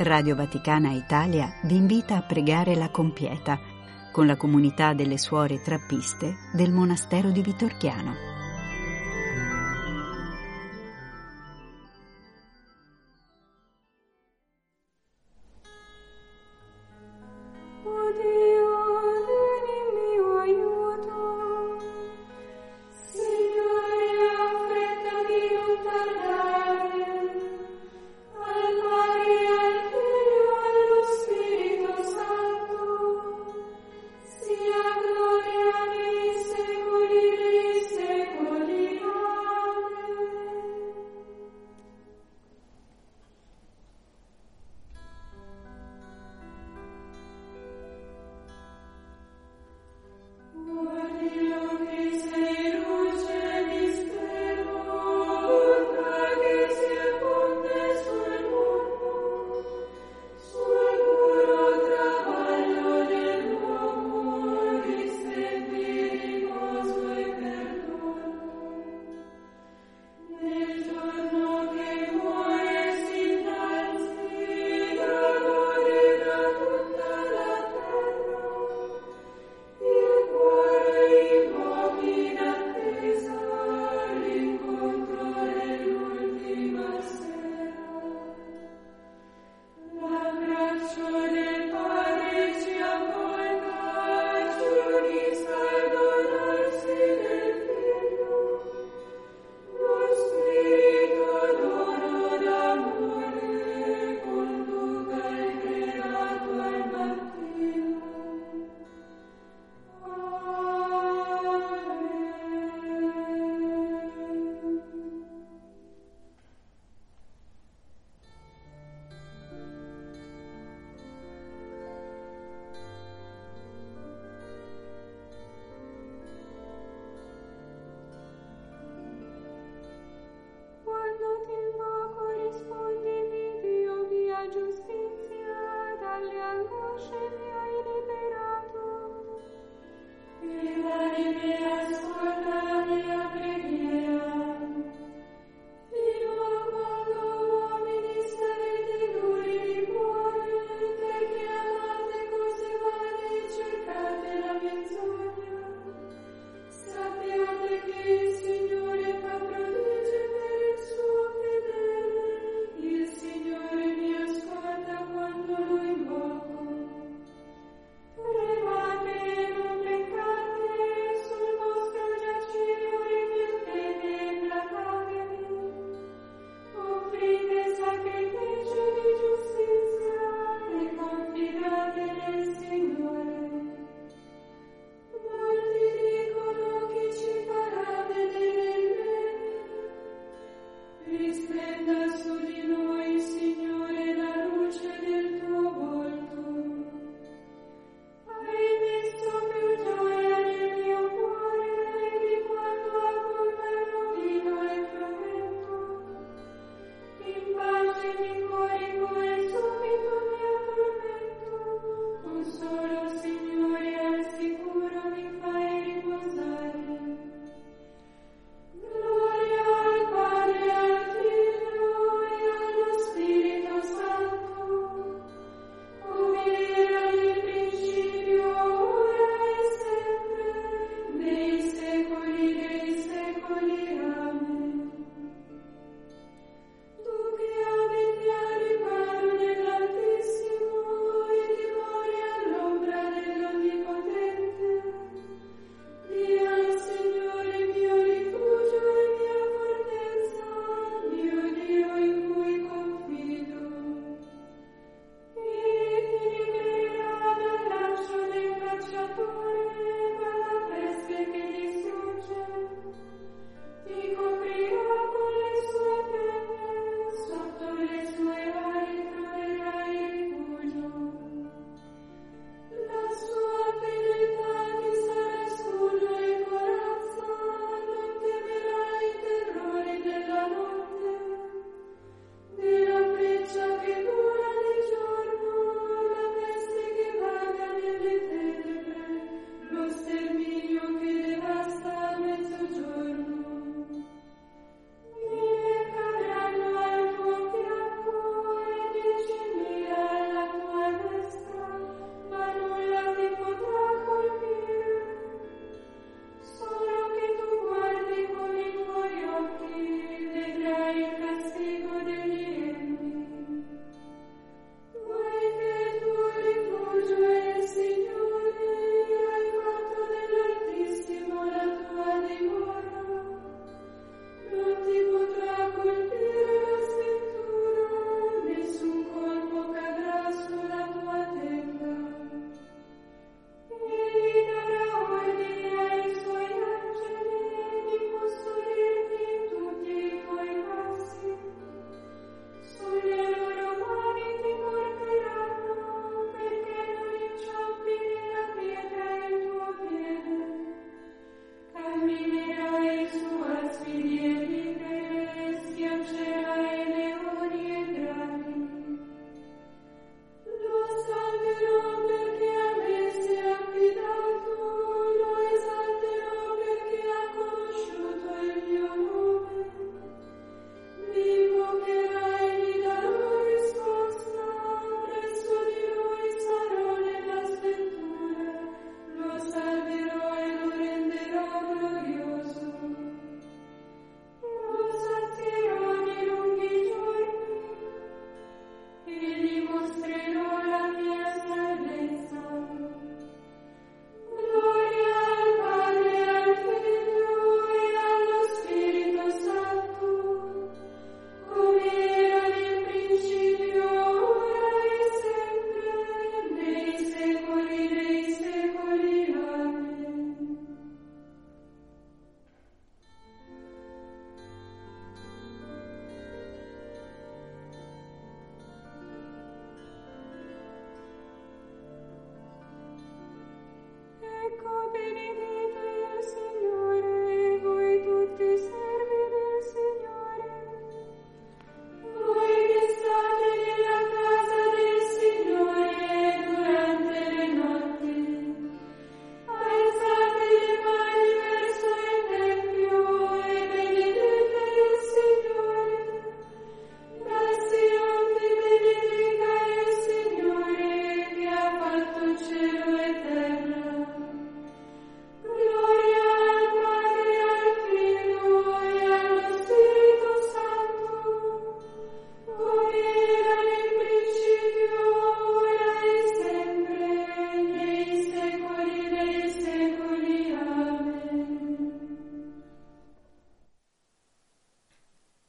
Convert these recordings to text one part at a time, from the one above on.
Radio Vaticana Italia vi invita a pregare la compieta con la comunità delle suore trappiste del monastero di Vitorchiano.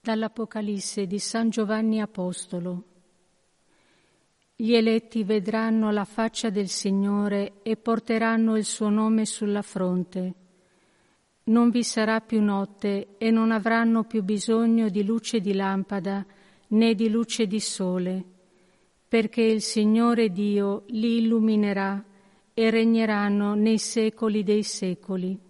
Dall'Apocalisse di San Giovanni Apostolo. Gli eletti vedranno la faccia del Signore e porteranno il suo nome sulla fronte. Non vi sarà più notte e non avranno più bisogno di luce di lampada né di luce di sole, perché il Signore Dio li illuminerà e regneranno nei secoli dei secoli.